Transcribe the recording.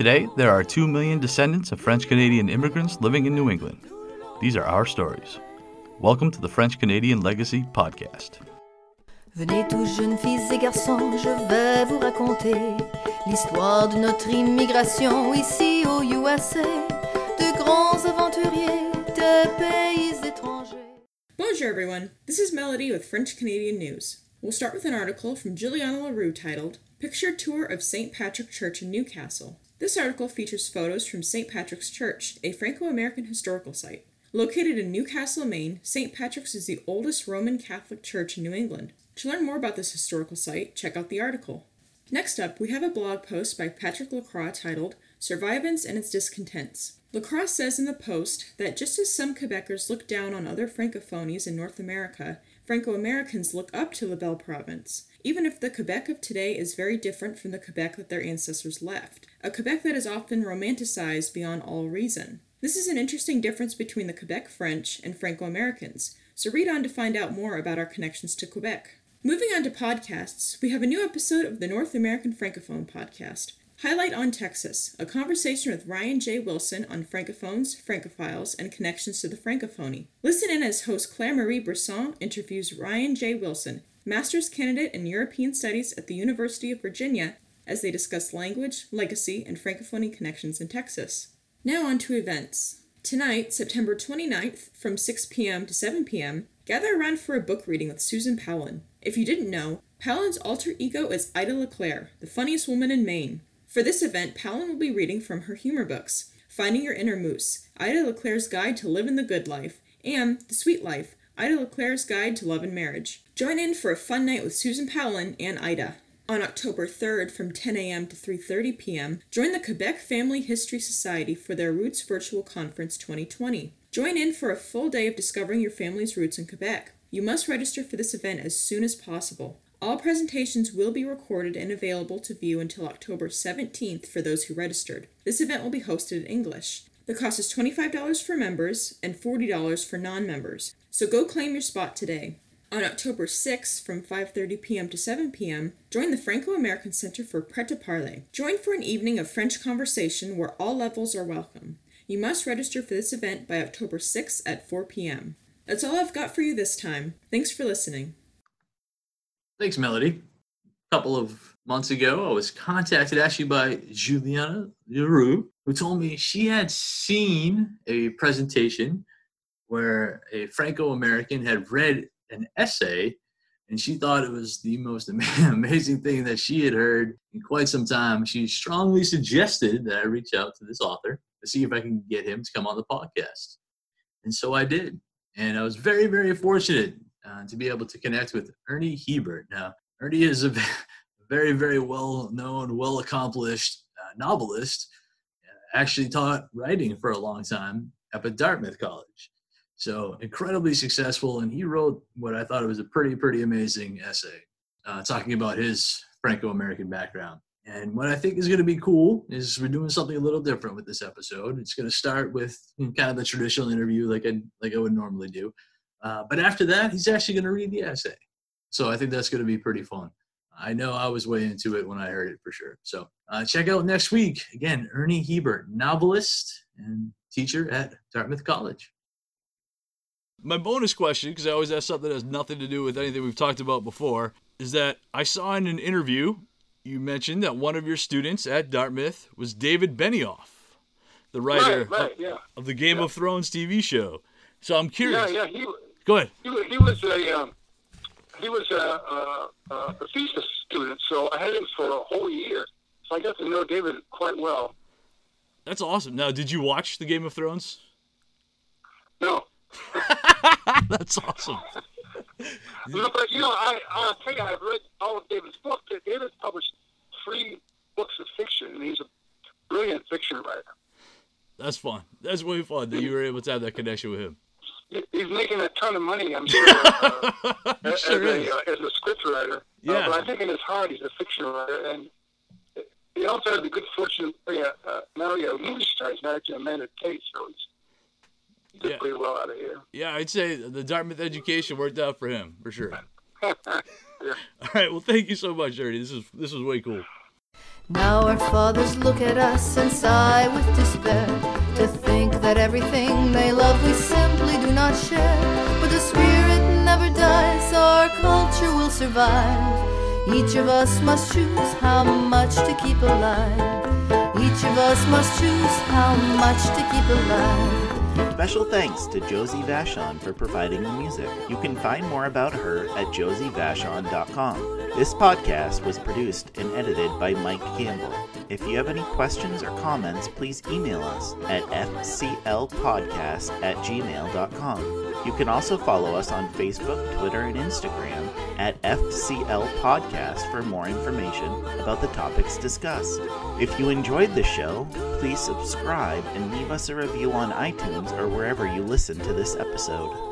Today, there are 2 million descendants of French Canadian immigrants living in New England. These are our stories. Welcome to the French Canadian Legacy Podcast. Venez tous jeunes filles et garçons, je vais vous raconter l'histoire de notre immigration ici au USA, de grands aventuriers de pays étrangers. Bonjour, everyone. This is Melody with French Canadian News. We'll start with an article from Juliana L'Heureux titled Picture Tour of St. Patrick Church in Newcastle. This article features photos from St. Patrick's Church, a Franco American historical site. Located in Newcastle, Maine, St. Patrick's is the oldest Roman Catholic church in New England. To learn more about this historical site, check out the article. Next up, we have a blog post by Patrick Lacroix titled Survivance and Its Discontents. Lacroix says in the post that just as some Quebecers look down on other Francophonies in North America, Franco Americans look up to La Belle Province, even if the Quebec of today is very different from the Quebec that their ancestors left, a Quebec that is often romanticized beyond all reason. This is an interesting difference between the Quebec French and Franco Americans, so read on to find out more about our connections to Quebec. Moving on to podcasts, we have a new episode of the North American Francophone podcast. Highlight on Texas, a conversation with Ryan J. Wilson on Francophones, Francophiles, and connections to the Francophony. Listen in as host Claire Marie Brisson interviews Ryan J. Wilson, master's candidate in European Studies at the University of Virginia, as they discuss language, legacy, and Francophony connections in Texas. Now on to events. Tonight, September 29th, from 6 p.m. to 7 p.m., gather around for a book reading with Susan Poulin. If you didn't know, Poulin's alter ego is Ida LeClair, the funniest woman in Maine. For this event, Poulin will be reading from her humor books Finding Your Inner Moose, Ida LeClair's Guide to Living the Good Life, and The Sweet Life, Ida LeClair's Guide to Love and Marriage. Join in for a fun night with Susan Poulin and Ida. On October 3rd from 10 a.m. to 3:30 p.m., join the Quebec Family History Society for their Roots Virtual Conference 2020. Join in for a full day of discovering your family's roots in Quebec. You must register for this event as soon as possible. All presentations will be recorded and available to view until October 17th for those who registered. This event will be hosted in English. The cost is $25 for members and $40 for non-members. So go claim your spot today. On October 6th from 5:30 p.m. to 7 p.m., join the Franco-American Center for Pret-a-Parler. Join for an evening of French conversation where all levels are welcome. You must register for this event by October 6th at 4 p.m. That's all I've got for you this time. Thanks for listening. Thanks, Melody. A couple of months ago, I was contacted actually by Juliana L'Heureux, who told me she had seen a presentation where a Franco American had read an essay and she thought it was the most amazing thing that she had heard in quite some time. She strongly suggested that I reach out to this author to see if I can get him to come on the podcast. And so I did. And I was very, very fortunate uh, to be able to connect with Ernie Hebert. Now, Ernie is a very, very well known, well accomplished uh, novelist. Actually taught writing for a long time up at Dartmouth College. So incredibly successful, and he wrote what I thought was a pretty, pretty amazing essay uh, talking about his Franco-American background. And what I think is going to be cool is we're doing something a little different with this episode. It's going to start with kind of the traditional interview, like I like I would normally do, uh, but after that, he's actually going to read the essay. So I think that's going to be pretty fun. I know I was way into it when I heard it for sure. So uh, check out next week again. Ernie Hebert, novelist and teacher at Dartmouth College. My bonus question, because I always ask something that has nothing to do with anything we've talked about before, is that I saw in an interview you mentioned that one of your students at Dartmouth was David Benioff, the writer right, right, of, yeah. of the Game Yeah. of Thrones TV show. So I'm curious. Yeah, yeah. He, Go ahead. he, he was a um, he was a, a, a thesis student, so I had him for a whole year. So I got to know David quite well. That's awesome. Now, did you watch the Game of Thrones? No, That's awesome. no but you know, I I'll tell you, I've read all of David's books. David published three books of fiction, and he's a brilliant fiction writer. That's fun. That's way fun that you were able to have that connection with him. He's making a ton of money, I'm sure, uh, as, sure is. a, uh, as a script writer. Yeah. Uh, but I think in his heart, he's a fiction writer, and he also had the good fortune of marrying a, uh, marry a movie star. He's married to Amanda Peet, so he's he did Yeah. pretty well out of here. Yeah, I'd say the Dartmouth education worked out for him for sure. yeah. All right. Well, thank you so much, Ernie. This is this was way cool. Now our fathers look at us and sigh with despair to think that everything they love we simply do not share. But the spirit never dies, our culture will survive. Each of us must choose how much to keep alive. Each of us must choose how much to keep alive. Special thanks to Josie Vachon for providing the music. You can find more about her at josievachon.com. This podcast was produced and edited by Mike Campbell. If you have any questions or comments, please email us at fclpodcast at gmail.com. You can also follow us on Facebook, Twitter, and Instagram at FCL Podcast for more information about the topics discussed. If you enjoyed the show, please subscribe and leave us a review on iTunes or wherever you listen to this episode.